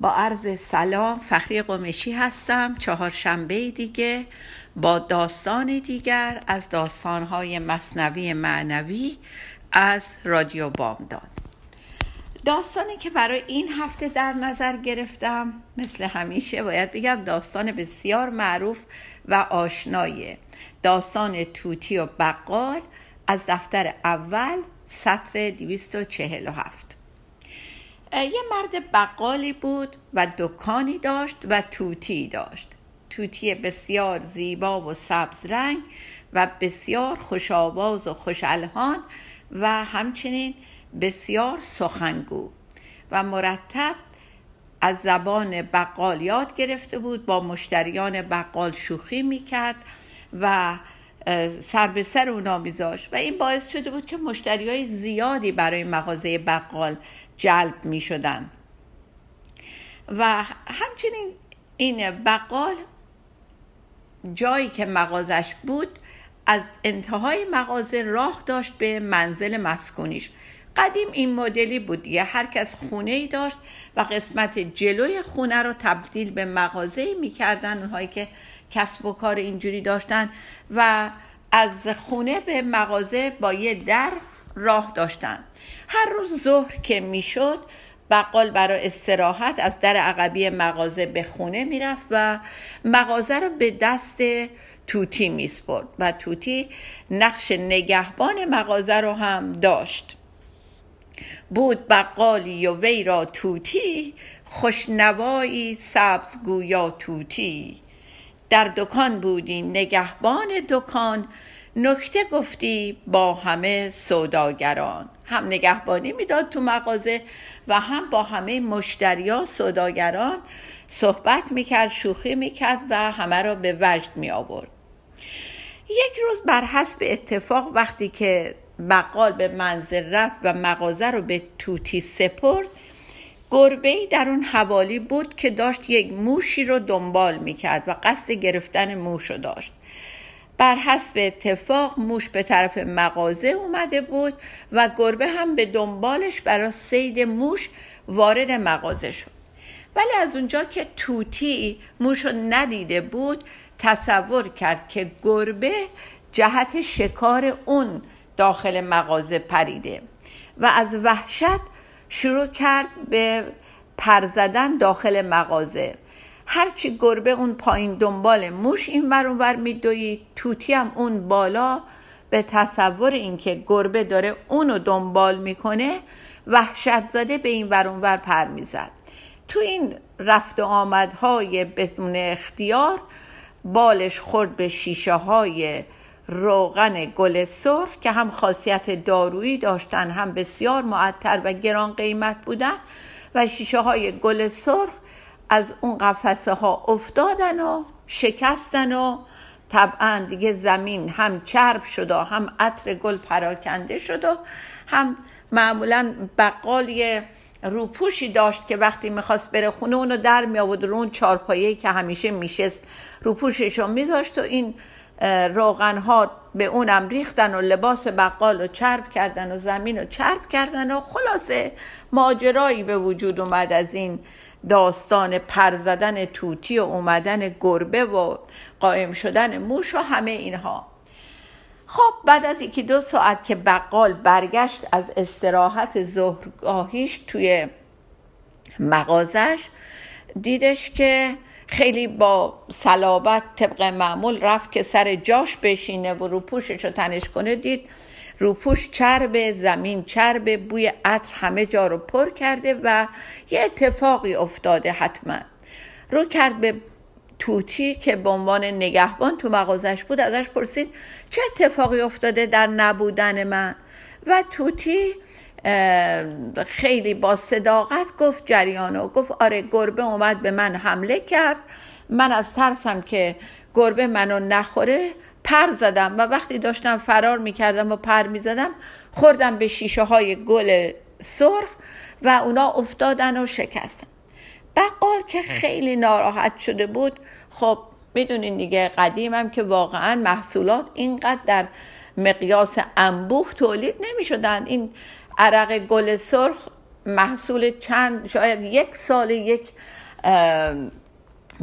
با عرض سلام فخری قمشی هستم چهارشنبه دیگه با داستان دیگر از داستانهای مصنوی معنوی از رادیو بامداد. داستانی که برای این هفته در نظر گرفتم مثل همیشه باید بگم داستان بسیار معروف و آشنایه داستان توتی و بقال از دفتر اول سطر 247 یه مرد بقالی بود و دکانی داشت و توتی داشت. توتی بسیار زیبا و سبز رنگ و بسیار خوش آواز و خوش و همچنین بسیار سخنگو و مرتب از زبان بقال یاد گرفته بود با مشتریان بقال شوخی می‌کرد و سر به سر اونا میذاشت. و این باعث شده بود که مشتری های زیادی برای مغازه بقال جلب می شدن. و همچنین این بقال جایی که مغازش بود از انتهای مغازه راه داشت به منزل مسکونیش. قدیم این مدلی بود. یه هر کس خونه ای داشت و قسمت جلوی خونه رو تبدیل به مغازه می‌کردن. اونهایی که کسب و کار اینجوری داشتن و از خونه به مغازه با یه در راه داشتن. هر روز ظهر که می‌شد بقال برای استراحت از در عقبی مغازه به خونه می‌رفت و مغازه رو به دست توتی میسپرد و توتی نقش نگهبان مغازه رو هم داشت. بود بقالی و وی را توتی خوشنوایی سبزگویا توتی. در دکان بودی نگهبان دکان نکته گفتی با همه سوداگران. هم نگهبانی می‌داد تو مغازه و هم با همه مشتریا سوداگران صحبت می‌کرد شوخی می‌کرد و همه را به وجد می آورد یک روز بر حسب اتفاق وقتی که بقال به منزل رفت و مغازه رو به توتی سپرد گربه در اون حوالی بود که داشت یک موشی رو دنبال می‌کرد و قصد گرفتن موش رو داشت. بر حسب اتفاق موش به طرف مغازه اومده بود و گربه هم به دنبالش برای سید موش وارد مغازه شد. ولی از اونجا که توتی موش رو ندیده بود تصور کرد که گربه جهت شکار اون داخل مغازه پریده و از وحشت شروع کرد به پر زدن داخل مغازه. هرچی گربه اون پایین دنبال موش این ور اونور میدوید توتی هم اون بالا. به تصور اینکه گربه داره اونو دنبال می‌کنه وحشت زده به این ور اونور پر می‌زد. تو این رفت و آمدهای بدون اختیار بالش خورد به شیشه های روغن گل سرخ که هم خاصیت دارویی داشتن هم بسیار معطر و گران قیمت بودن و شیشه های گل سرخ از اون قفسه ها افتادن و شکستن و طبعا دیگه زمین هم چرب شد و هم عطر گل پراکنده شد و هم معمولا بقالی روپوشی داشت که وقتی می‌خواست بره خونه اونو در می آورد رو اون چارپایه که همیشه میشست. روپوشش رو میداشت و این روغن ها به اونم ریختن و لباس بقال رو چرب کردن و زمین رو چرب کردن و خلاصه ماجرایی به وجود اومد از این داستان پر زدن توتی و اومدن گربه و قائم شدن موش و همه اینها. خب بعد از یکی دو ساعت که بقال برگشت از استراحت ظهرگاهیش توی مغازش دیدش که خیلی با صلابت طبق معمول رفت که سر جاش بشینه و رو پوشش رو تنش کنه دید روپوش چرب زمین چرب بوی عطر همه جا رو پر کرده و یه اتفاقی افتاده حتما. رو کرد به توتی که به عنوان نگهبان تو مغازش بود ازش پرسید چه اتفاقی افتاده در نبودن من؟ و توتی خیلی با صداقت گفت جریانو گفت آره گربه اومد به من حمله کرد. من از ترسم که گربه منو نخوره. پر زدم و وقتی داشتم فرار می‌کردم و پر می‌زدم خوردم به شیشه های گل سرخ و اونا افتادن و شکستن. بقال که خیلی ناراحت شده بود خب می‌دونین دیگه قدیمم که واقعا محصولات اینقدر در مقیاس انبوه تولید نمی شدن این عرق گل سرخ محصول چند شاید یک سال یک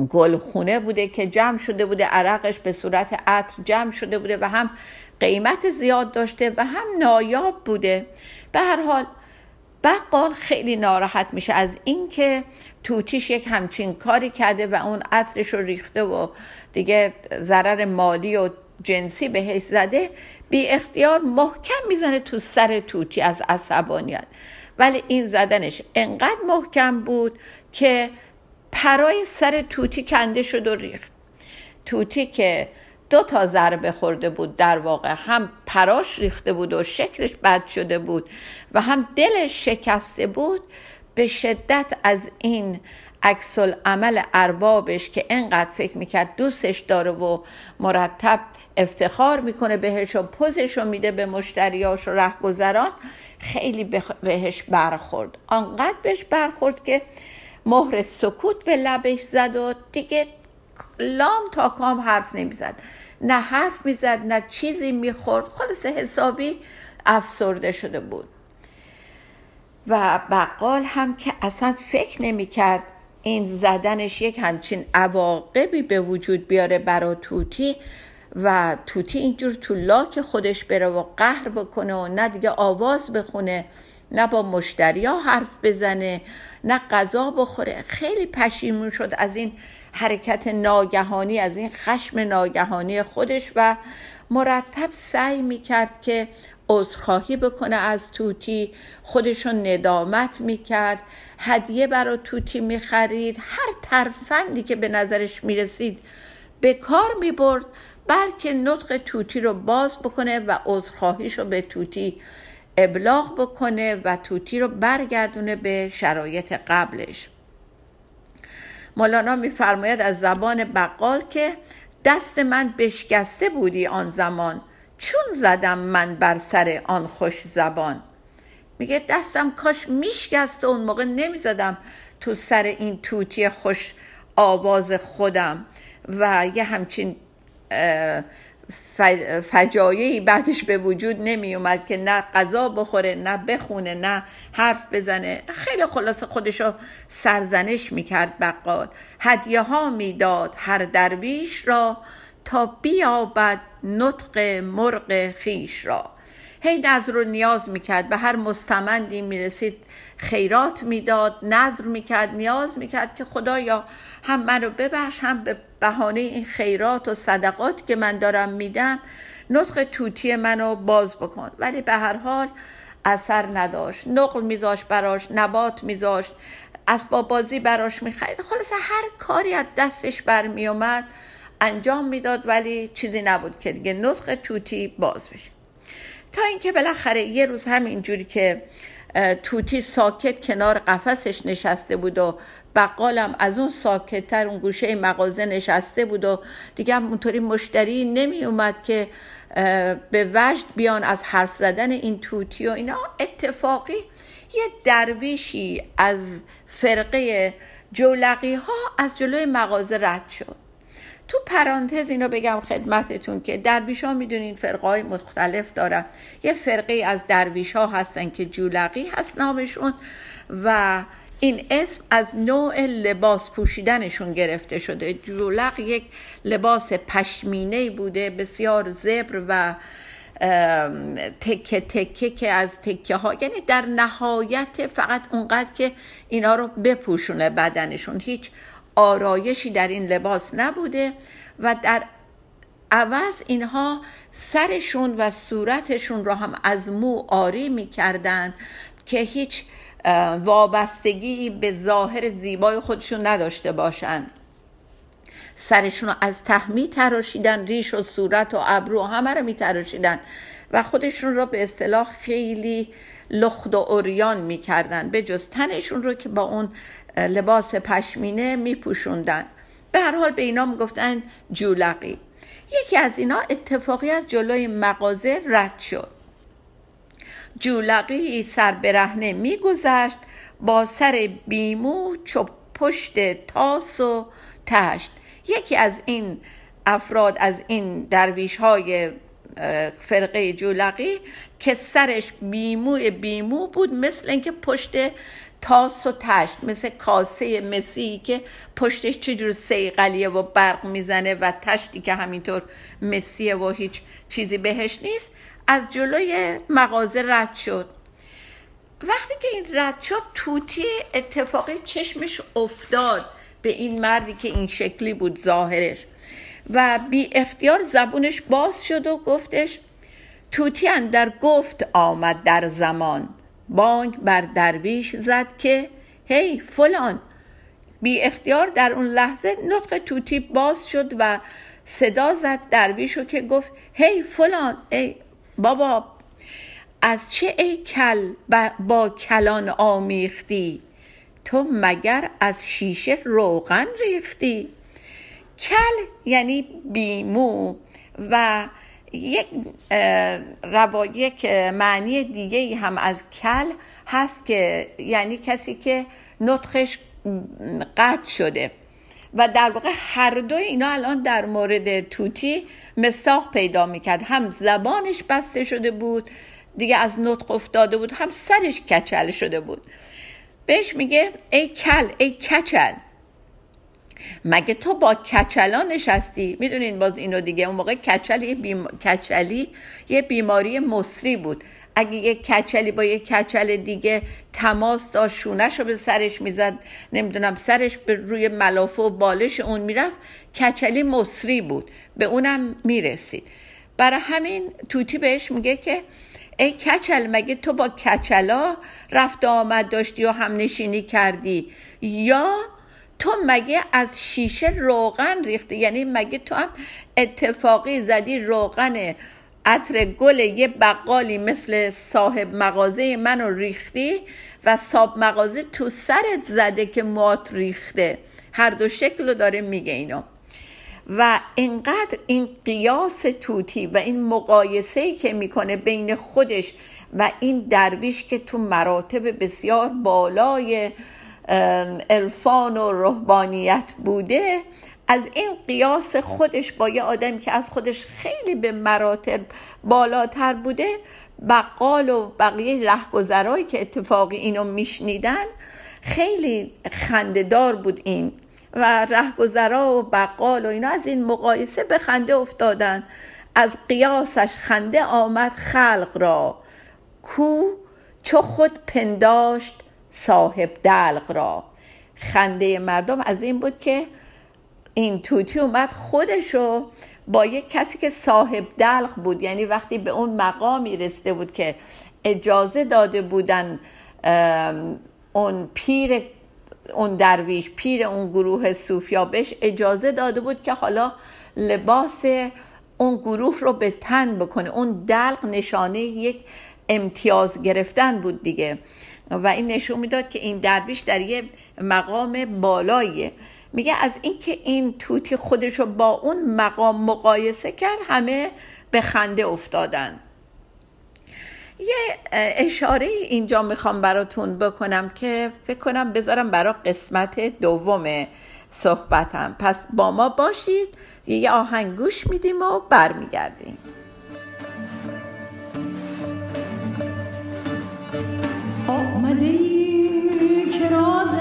گلخونه بوده که جمع شده بوده عرقش به صورت عطر جمع شده بوده و هم قیمت زیاد داشته و هم نایاب بوده. به هر حال بقال خیلی ناراحت میشه از اینکه توتیش یک همچین کاری کرده و اون عطرش رو ریخته و دیگه ضرر مالی و جنسی بهش زده. بی اختیار محکم می‌زنه تو سر توتی از عصبانیت. ولی این زدنش انقدر محکم بود که پرای سر توتی کنده شد و ریخت. توتی که دو تا ضربه خورده بود در واقع. هم پراش ریخته بود و شکلش بد شده بود و هم دلش شکسته بود. به شدت از این عکس عمل اربابش که انقدر فکر می‌کرد دوستش داره و مرتب افتخار می‌کنه بهش و پوزش رو میده به مشتریاش و رهگذران خیلی بهش برخورد. آنقدر بهش برخورد که مهر سکوت به لبش زد و دیگه لام تا کام حرف نمی‌زد. نه حرف می‌زد نه چیزی می‌خورد. خلاص حسابی افسرده شده بود. و بقال هم که اصلا فکر نمی‌کرد این زدنش یک همچین عواقبی به وجود بیاره برا توتی و توتی اینجور تو لاک خودش بره و قهر بکنه و نه دیگه آواز بخونه. نه با مشتریا حرف بزنه نه غذا بخوره. خیلی پشیمون شد از این حرکت ناگهانی از این خشم ناگهانی خودش و مرتب سعی می‌کرد که عذرخواهی بکنه از توتی. خودشون ندامت می‌کرد. هدیه برای توتی می‌خرید. هر ترفندی که به نظرش می‌رسید به کار می‌برد بلکه نطق توتی رو باز بکنه و عذرخواهیش رو به توتی ابلاغ بکنه و توتی رو برگردونه به شرایط قبلش. مولانا میفرماید از زبان بقال که دست من بشکسته بودی آن زمان چون زدم من بر سر آن خوش زبان. میگه دستم کاش میشکست اون موقع نمی‌زدم تو سر این توتی خوش آواز خودم و یه همچین فجایعی بعدش به وجود نمی اومد که نه غذا بخوره نه بخونه نه حرف بزنه. خیلی خلاصه خودشو سرزنش می‌کرد بقال هدیه ها می‌داد هر درویش را تا بیابد نطق مرغ خیش را. هی نظر رو نیاز می‌کرد. به هر مستمندی می‌رسید خیرات می‌داد نظر می‌کرد نیاز می‌کرد که خدایا هم منو ببخش هم به بهانه این خیرات و صدقات که من دارم میدم نطق توتی منو باز بکن. ولی به هر حال اثر نداشت. نقل میذاشت براش نبات میذاشت اسباب بازی براش می‌خرید. خلاصه هر کاری از دستش برمیومد انجام می‌داد ولی چیزی نبود که دیگه نطق توتی باز بشه. تا اینکه بالاخره یه روز همینجوری که توتی ساکت کنار قفسش نشسته بود و بقالم از اون ساکتتر اون گوشه مغازه نشسته بود و دیگه اونطوری مشتری نمی اومد که به وجد بیان از حرف زدن این توتی و اینا. اتفاقی یه درویشی از فرقه جولقی ها از جلوی مغازه رد شد. تو پرانتز اینو بگم خدمتتون که درویش ها می‌دونین فرقه های مختلف دارن. یه فرقه از درویش ها هستن که جولقی هست نامشون و این اسم از نوع لباس پوشیدنشون گرفته شده. جولق یک لباس پشمینه بوده بسیار زبر و تکه تکه که از تکه ها یعنی در نهایت فقط اونقدر که اینا رو بپوشونه بدنشون. هیچ آرایشی در این لباس نبوده و در عوض اینها سرشون و صورتشون را هم از مو آری می‌کردن که هیچ وابستگی به ظاهر زیبای خودشون نداشته باشند سرشون رو از تهمی تراشیدن ریش و صورت و ابرو همه رو میتراشیدن و خودشون را به اصطلاح خیلی لخت و اوریان می‌کردن. به جز تنشون رو که با اون لباس پشمینه میپوشوندن. به هر حال به اینا می‌گفتن جولقی. یکی از اینا اتفاقی از جلوی مغازه رد شد. جولقی سر برهنه میگذشت با سر بیمو چپ پشت تاس و تشت. یکی از این افراد از این درویش های فرقه جولقی که سرش بیمو بیمو بود مثل اینکه پشت تاس و تشت مثل کاسه مسی که پشتش چجور سیقلیه و برق می‌زنه و تشتی که همینطور مسیه و هیچ چیزی بهش نیست از جلوی مغازه رد شد. وقتی که این رد شد توتی اتفاقی چشمش افتاد به این مردی که این شکلی بود ظاهرش. و بی اختیار زبونش باز شد و گفتش توتی در گفت آمد در زمان. بانگ بر درویش زد که هی فلان! بی اختیار در اون لحظه نطق توتی باز شد و صدا زد درویشو که گفت هی فلان! ای بابا از چه ای کل با کلان آمیختی؟ تو مگر از شیشه روغن ریختی؟ کل یعنی بیمو و یک روا یک معنی دیگه هم از کل هست که یعنی کسی که نطخش قطع شده. و در واقع هر دو اینا الان در مورد توتی مستاق پیدا می‌کرد. هم زبانش بسته شده بود دیگه از نطق افتاده بود هم سرش کچل شده بود. بهش میگه ای کل ای کچل. مگه تو با کچلا نشستی؟ می‌دونین باز اینو دیگه اون موقع کچل یه کچلی یه بیماری مصری بود. اگه یه کچلی با یه کچل دیگه تماس داشت شونش رو به سرش می‌زد نمی‌دونم سرش به روی ملافه و بالش اون می‌رفت کچلی مصری بود. به اونم می‌رسید. برای همین توتی بهش میگه که ای کچل مگه تو با کچلا رفت آمد داشتی و هم نشینی کردی؟ یا تو مگه از شیشه روغن ریختی؟ یعنی مگه تو هم اتفاقی زدی روغن عطر گل یه بقالی مثل صاحب مغازه منو ریختی و صاحب مغازه تو سرت زده که موات ریخته؟ هر دو شکل رو داره میگه اینو. و اینقدر این قیاس توتی و این مقایسه که می‌کنه بین خودش و این درویش که تو مراتب بسیار بالای الفان و رهبانیت بوده از این قیاس خودش با یه آدمی که از خودش خیلی به مراتب بالاتر بوده بقال و بقیه رهگذرایی که اتفاقی اینو میشنیدن خیلی خندهدار بود این. و رهگذرا و بقال و اینا از این مقایسه به خنده افتادن. از قیاسش خنده آمد خلق را. کو چو خود پنداشت صاحب دلق را. خنده مردم از این بود که این توتی اومد خودشو با یک کسی که صاحب دلق بود یعنی وقتی به اون مقامی رسته بود که اجازه داده بودن اون پیر اون درویش پیر اون گروه صوفیا بهش اجازه داده بود که حالا لباس اون گروه رو به تن بکنه. اون دلق نشانه یک امتیاز گرفتن بود دیگه. و این نشون می‌داد که این درویش در یه مقام بالاییه. میگه از اینکه این توتی خودش رو با اون مقام مقایسه کرد همه به خنده افتادن. یه اشاره اینجا می‌خوام براتون بکنم که فکر کنم بذارم برا قسمت دوم صحبتم. پس با ما باشید یه آهنگوش میدیم و برمیگردیم. که راز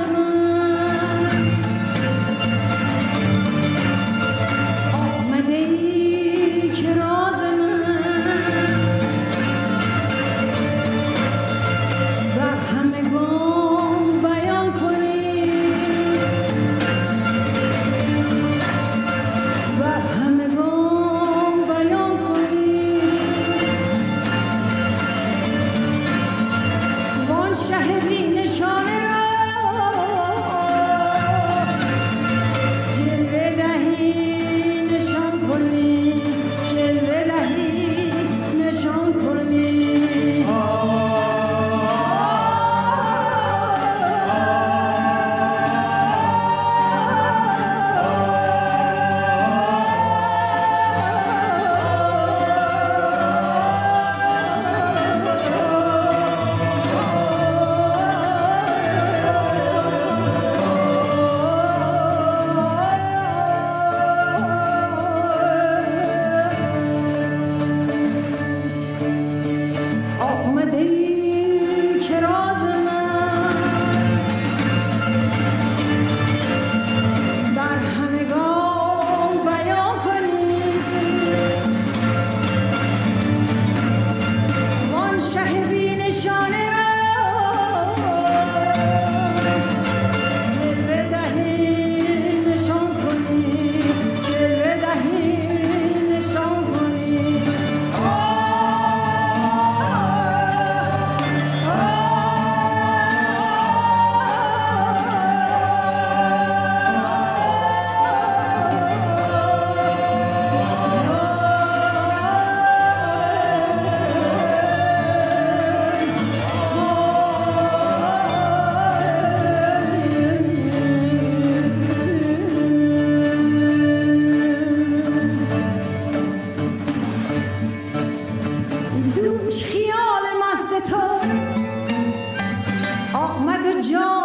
yo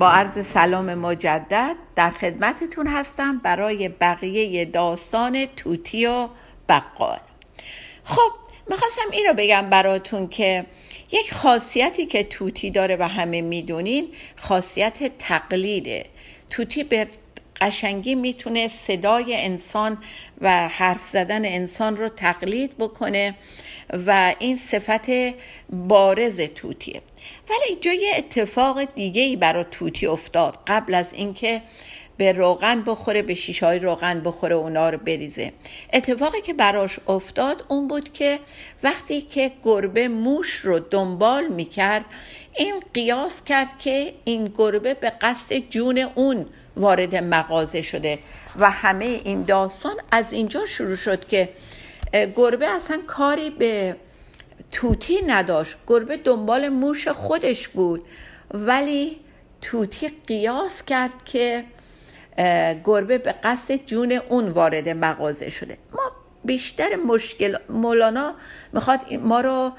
با عرض سلام مجدد در خدمتتون هستم برای بقیه داستان توتی و بقال. خب می‌خواستم این رو بگم براتون که یک خاصیتی که توتی داره و همه می‌دونین خاصیت تقلیده. توتی به قشنگی می‌تونه صدای انسان و حرف زدن انسان رو تقلید بکنه و این صفت بارز توتیه. ولی یه اتفاق دیگه ای برای توتی افتاد قبل از اینکه به روغن بخوره به شیشه های روغن بخوره اونا رو بریزه. اتفاقی که براش افتاد اون بود که وقتی که گربه موش رو دنبال می‌کرد این قیاس کرد که این گربه به قصد جون اون وارد مغازه شده و همه این داستان از اینجا شروع شد که گربه اصلا کاری به توتی نداشت. گربه دنبال موش خودش بود. ولی توتی قیاس کرد که گربه به قصد جون اون وارد مغازه شده. ما بیشتر مشکل مولانا می‌خواد ما رو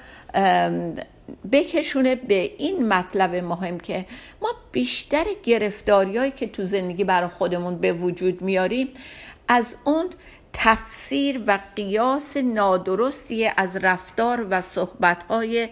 بکشونه به این مطلب مهم که ما بیشتر گرفتاریایی که تو زندگی برای خودمون به وجود میاریم از اون تفسیر و قیاس نادرستی از رفتار و صحبتهای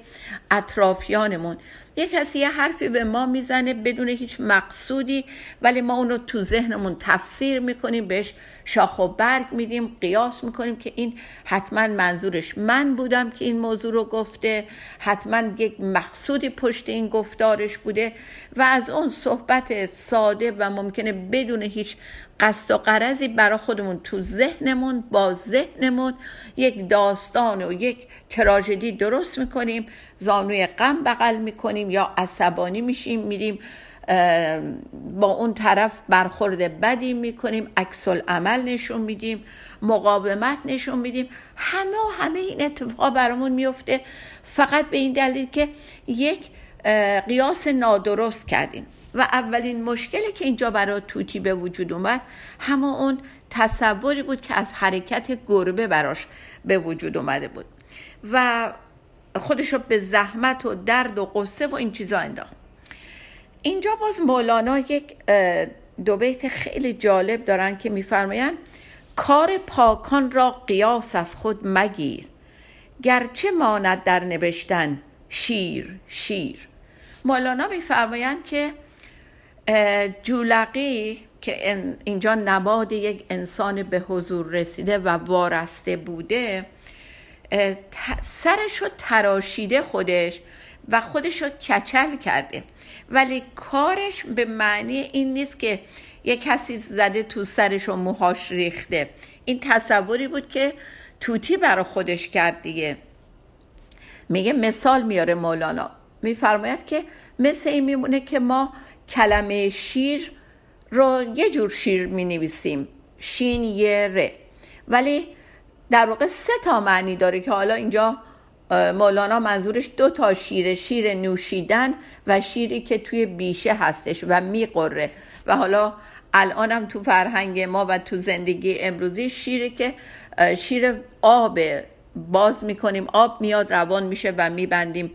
اطرافیانمون. یه کسی یه حرفی به ما می‌زنه بدون هیچ مقصودی ولی ما اونو تو ذهنمون تفسیر می‌کنیم بهش شاخ و برگ میدیم قیاس می‌کنیم که این حتما منظورش من بودم که این موضوع رو گفته حتما یک مقصودی پشت این گفتارش بوده و از اون صحبت ساده و ممکنه بدون هیچ قصد و قرضی برای خودمون تو ذهنمون با ذهنمون یک داستان و یک تراژدی درست می‌کنیم زانوی غم بغل می‌کنیم یا عصبانی میشیم میریم با اون طرف برخورد بدی می‌کنیم عکس عمل نشون میدیم مقاومت نشون میدیم. همه و همه این اتفاق برامون میفته فقط به این دلیل که یک قیاس نادرست کردیم. و اولین مشکلی که اینجا برای توتی به وجود اومد همه اون تصوری بود که از حرکت گربه براش به وجود اومده بود. و خودش رو به زحمت و درد و قصه و این چیزا انداخت. اینجا باز مولانا یک دو بیت خیلی جالب دارن که میفرمایند کار پاکان را قیاس از خود مگیر. گرچه ماند در نوشتن شیر شیر. مولانا میفرمایند که جولقی که اینجا نماد یک انسان به حضور رسیده و وارسته بوده سرش رو تراشیده خودش و خودش رو کچل کرده. ولی کارش به معنی این نیست که یه کسی زده تو سرش و موهاش ریخته. این تصوری بود که توتی برا خودش کرد دیگه. میگه مثال میاره مولانا. میفرماید که مثل این میمونه که ما کلمه شیر رو یه جور شیر می نویسیم شین یه ره. ولی در واقع سه تا معنی داره که حالا اینجا مولانا منظورش دو تا شیر شیر نوشیدن و شیری که توی بیشه هستش و میقره. و حالا الانم تو فرهنگ ما و تو زندگی امروزی شیری که شیر آب باز می‌کنیم. آب میاد روان میشه و میبندیم.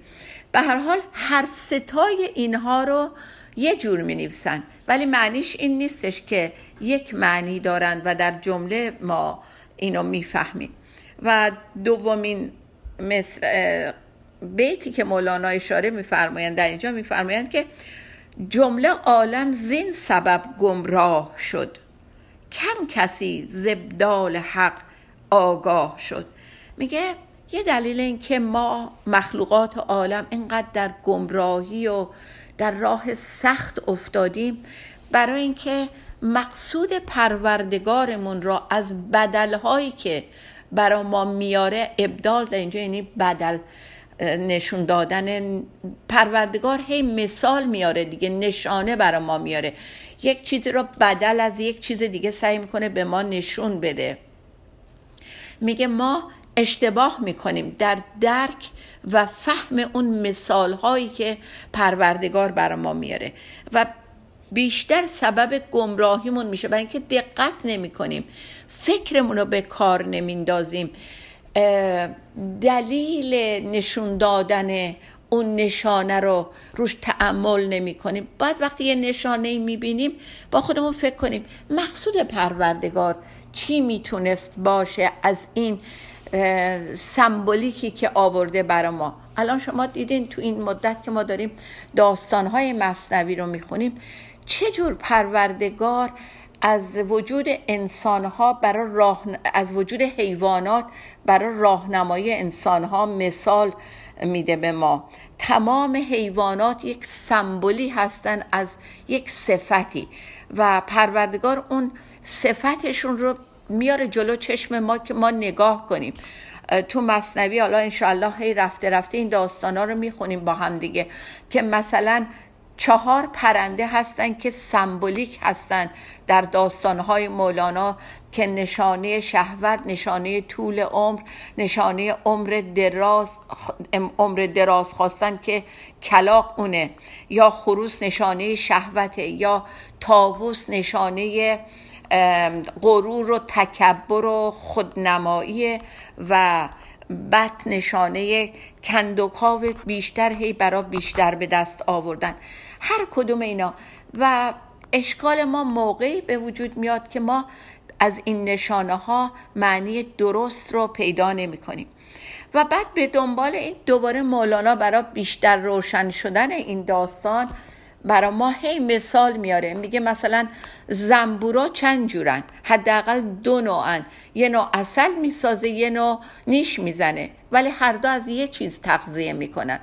به هر حال هر ستای اینها رو یه جور می نویسن ولی معنیش این نیستش که یک معنی دارند و در جمله ما اینو می‌فهمیم. و دومین مثل بیتی که مولانا اشاره میفرمایند در اینجا میفرمایند که جمله عالم زین سبب گمراه شد. کم کسی زبدال حق آگاه شد. میگه یه دلیل این که ما مخلوقات عالم اینقدر در گمراهی و در راه سخت افتادیم برای اینکه مقصود پروردگارمون را از بدلهایی که برای ما میاره ابدال در اینجا یعنی بدل نشون دادن. پروردگار هی مثال میاره دیگه نشانه برای ما میاره. یک چیزی رو بدل از یک چیز دیگه سعی می‌کنه به ما نشون بده. میگه ما اشتباه می‌کنیم. در درک و فهم اون مثال هایی که پروردگار برای ما میاره. و بیشتر سبب گمراهیمون میشه. برای اینکه دقت نمی کنیم فکرمون رو به کار نمیندازیم. دلیل نشون دادن اون نشانه رو روش تعمل نمی کنیم باید وقتی یه نشانه می بینیم با خودمون فکر کنیم. مقصود پروردگار چی می‌تونست باشه از این سمبولیکی که آورده برا ما. الان شما دیدین تو این مدت که ما داریم داستانهای مصنوی رو می‌خونیم چجور پروردگار از وجود انسانها برای راه از وجود حیوانات برای راهنمایی انسانها مثال میده به ما. تمام حیوانات یک سمبولی هستن از یک صفتی و پروردگار اون صفتشون رو میاره جلو چشم ما که ما نگاه کنیم. تو مصنوی حالا انشاءالله هی رفته رفته این داستانا رو می‌خونیم با هم دیگه که مثلا چهار پرنده هستند که سمبولیک هستند در داستانهای مولانا که نشانه شهوت نشانه طول عمر نشانه عمر دراز عمر دراز خواستن که کلاق اونه. یا خروس نشانه شهوته یا تاووس نشانه غرور و تکبر و خودنمایی و بد نشانه کندوکاو بیشتر هی برا بیشتر به دست آوردن. هر کدوم اینا. و اشکال ما موقعی به وجود میاد که ما از این نشانه ها معنی درست رو پیدا نمی کنیم و بعد به دنبال این دوباره مولانا برای بیشتر روشن شدن این داستان برای ما هی مثال میاره. میگه مثلا زنبورا چند جورن؟ حداقل دو نوعن. یه نوع اصل می‌سازه یه نوع نیش می‌زنه. ولی هر دو از یه چیز تغذیه می‌کنن.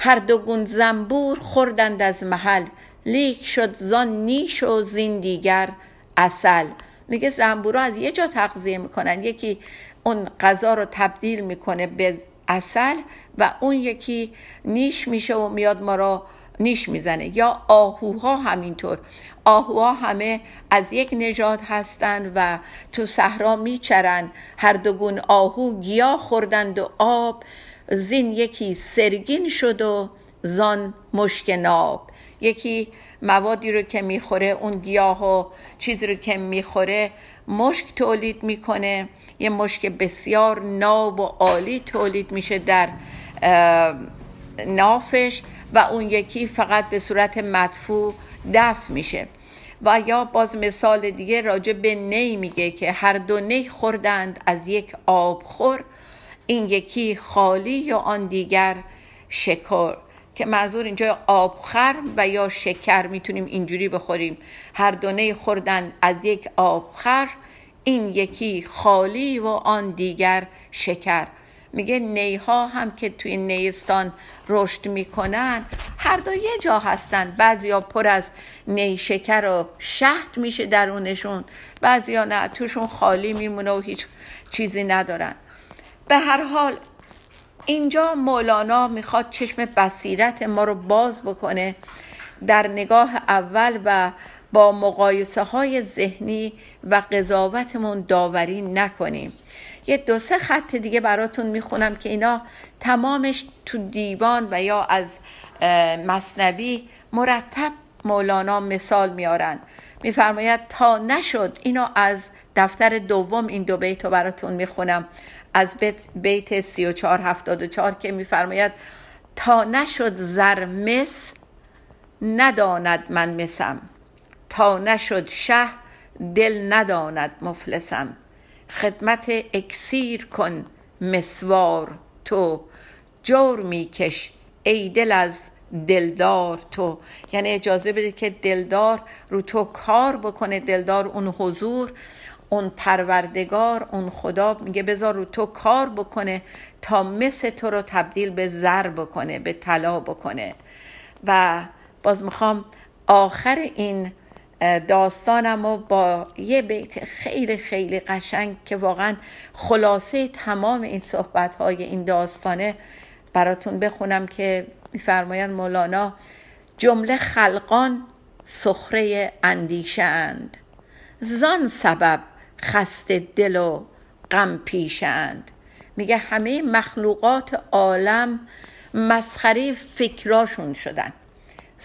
هر دو گون زنبور خوردند از محل. لیک شد زان نیش و زین دیگر اصل میگه زنبورا از یه جا تغذیه می‌کنن. یکی اون غذا رو تبدیل می‌کنه به اصل و اون یکی نیش میشه و میاد ما رو نیش می‌زنه. یا آهوها همینطور. آهوها همه از یک نژاد هستند و تو صحرا میچرن. هر دو گون آهو گیاه خوردند و آب. زین یکی سرگین شد و زان مشک ناب. یکی موادی رو که می‌خوره اون گیاه و چیزی رو که می‌خوره مشک تولید می‌کنه. یه مشک بسیار ناب و عالی تولید میشه در نافش. و اون یکی فقط به صورت مدفوع دفع میشه. و یا باز مثال دیگه راجع به نی میگه که هر دو نی خوردند از یک آبخور این یکی خالی یا آن دیگر شکر. که منظور اینجا آبخر و یا شکر می‌تونیم اینجوری بخوریم. هر دونه خوردن از یک آبخر این یکی خالی و آن دیگر شکر. میگه نیها هم که توی نیستان رشد می‌کنن هر دو یه جا هستن. بعضیا پر از نیشکر و شهد میشه درونشون. بعضیا نه توشون خالی میمونه و هیچ چیزی ندارن. به هر حال اینجا مولانا می‌خواد چشم بصیرت ما رو باز بکنه در نگاه اول و با مقایسه های ذهنی و قضاوتمون داوری نکنیم. یه دو سه خط دیگه براتون می‌خونم که اینا تمامش تو دیوان و یا از مصنوی مرتب مولانا مثال میارن. میفرماید تا نشد اینو از دفتر دوم این دو بیت رو براتون می‌خونم. از بیت, بیت 3474 که میفرماید تا نشد زر مس نداند من مسم. تا نشد شه دل نداند مفلسم. خدمت اکسیر کن مسوار تو. جور میکش ای دل از دلدار تو. یعنی اجازه بده که دلدار رو تو کار بکنه دلدار اون حضور اون پروردگار اون خدا میگه بذار رو تو کار بکنه تا مثل تو رو تبدیل به زر بکنه به طلا بکنه. و باز می‌خوام آخر این داستانم و با یه بیت خیلی خیلی قشنگ که واقعا خلاصه تمام این صحبت های این داستانه براتون بخونم که میفرمایند مولانا جمله خلقان سخره اندیشه اند زان سبب خسته دل و غم پیشند میگه همه مخلوقات عالم مسخره فکراشون شدن.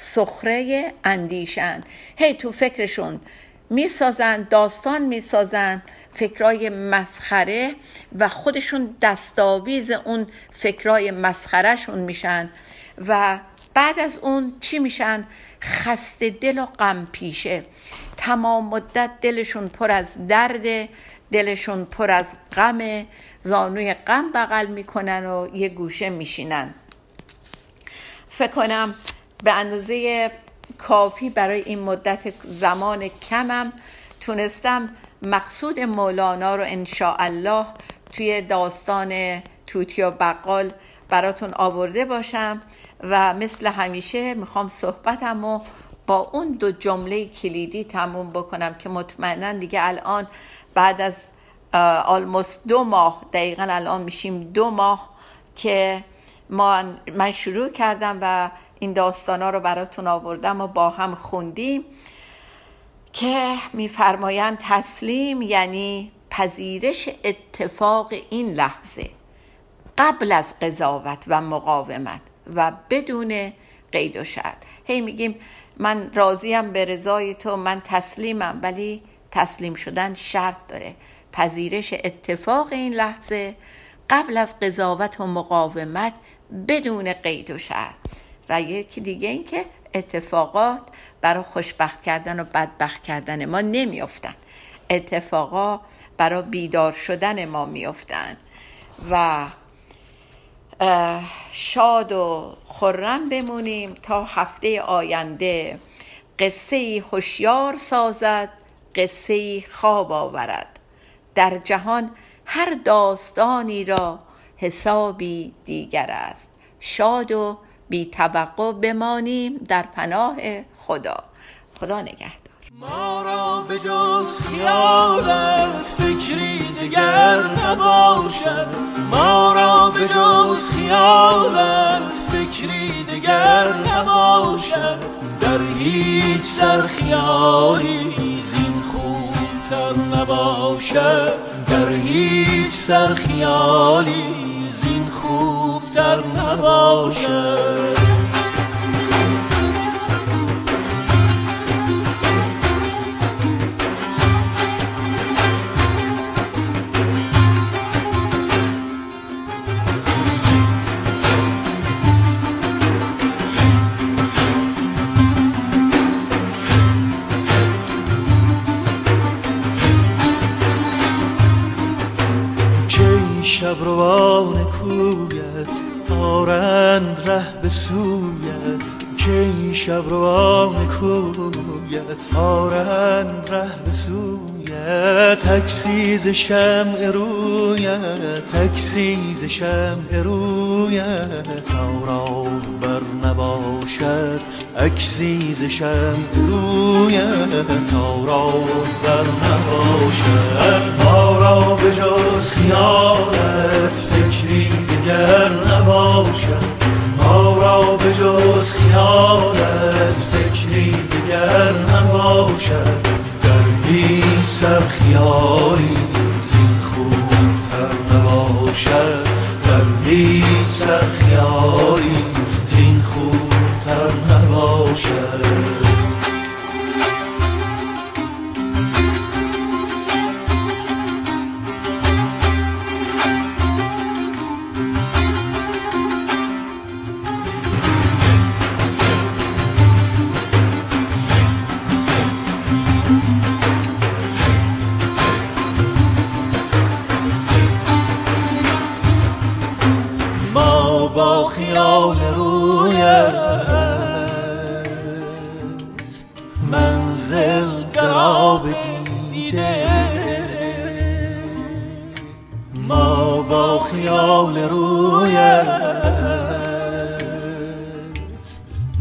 سخره اندیشند هی تو فکرشون می‌سازن داستان می‌سازن فکرای مسخره و خودشون دستاویز اون فکرای مسخرهشون میشن و بعد از اون چی میشن؟ خسته دل و غم پیشه. تمام مدت دلشون پر از درد دلشون پر از غم زانوی غم بغل می‌کنن و یه گوشه میشینن. فکر کنم به اندازه کافی برای این مدت زمان کمم تونستم مقصود مولانا رو الله توی داستان توتی و بقال براتون آورده باشم و مثل همیشه می‌خوام صحبتم رو با اون دو جمله کلیدی تموم بکنم که مطمئنا دیگه الان بعد از آلموست دو ماه دقیقا الان میشیم دو ماه که من شروع کردم و این داستانا رو براتون آوردم و با هم خوندیم که میفرمایند تسلیم یعنی پذیرش اتفاق این لحظه قبل از قضاوت و مقاومت و بدون قید و شرط هی میگیم من راضیم به رضای تو من تسلیمم ولی تسلیم شدن شرط داره. پذیرش اتفاق این لحظه قبل از قضاوت و مقاومت بدون قید و شرط و یکی دیگه این که اتفاقات برای خوشبخت کردن و بدبخت کردن ما نمیافتن. اتفاقا برای بیدار شدن ما میافتن. و شاد و خرم بمونیم تا هفته آینده قصه هوشیار سازد قصه خواب آورد. در جهان هر داستانی را حسابی دیگر است. شاد و بی توقع بمانیم در پناه خدا. خدا نگهدار. ما را به جز خیالت فکری دیگر نباشد. ما را به جز خیالت فکری دیگر نباشد. در هیچ سر خیالی زین خوبتر نباشد. در هیچ سر خیالی خوبتر نباشد شبروان کویت آرند ره به سویت کی شبروان کویت. آرند ره به سویت عکسی ز شمع رویت عکسی ز شمع رویت. تا راهبر نباشد عکسی ز شمع رویت. تا بر نباشد را به جز خیالت. دیگر نباشد. ما را به جز خیالت فکری دیگر نباشد. در هیچ سر خیالی زین خوبتر نباشد. در هیچ سر خیالی زین خوبتر نباشد. منزل قراب دیده. ما با خیال رویت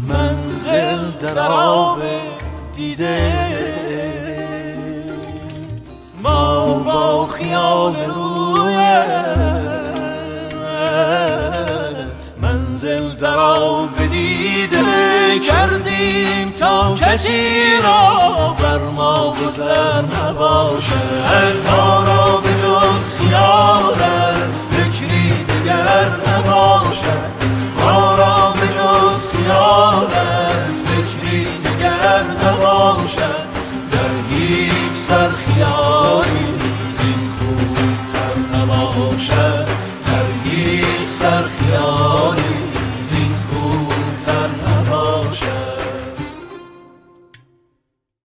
منزل در آب دیده. ما با خیال رویت منزل درا بدیده کردیم تا کسی را بر ما گذر نباشه. ما را به جز خیالت فکری دیگر نباشه. ما را به جز خیالت فکری دیگر نباشه. در هیچ سر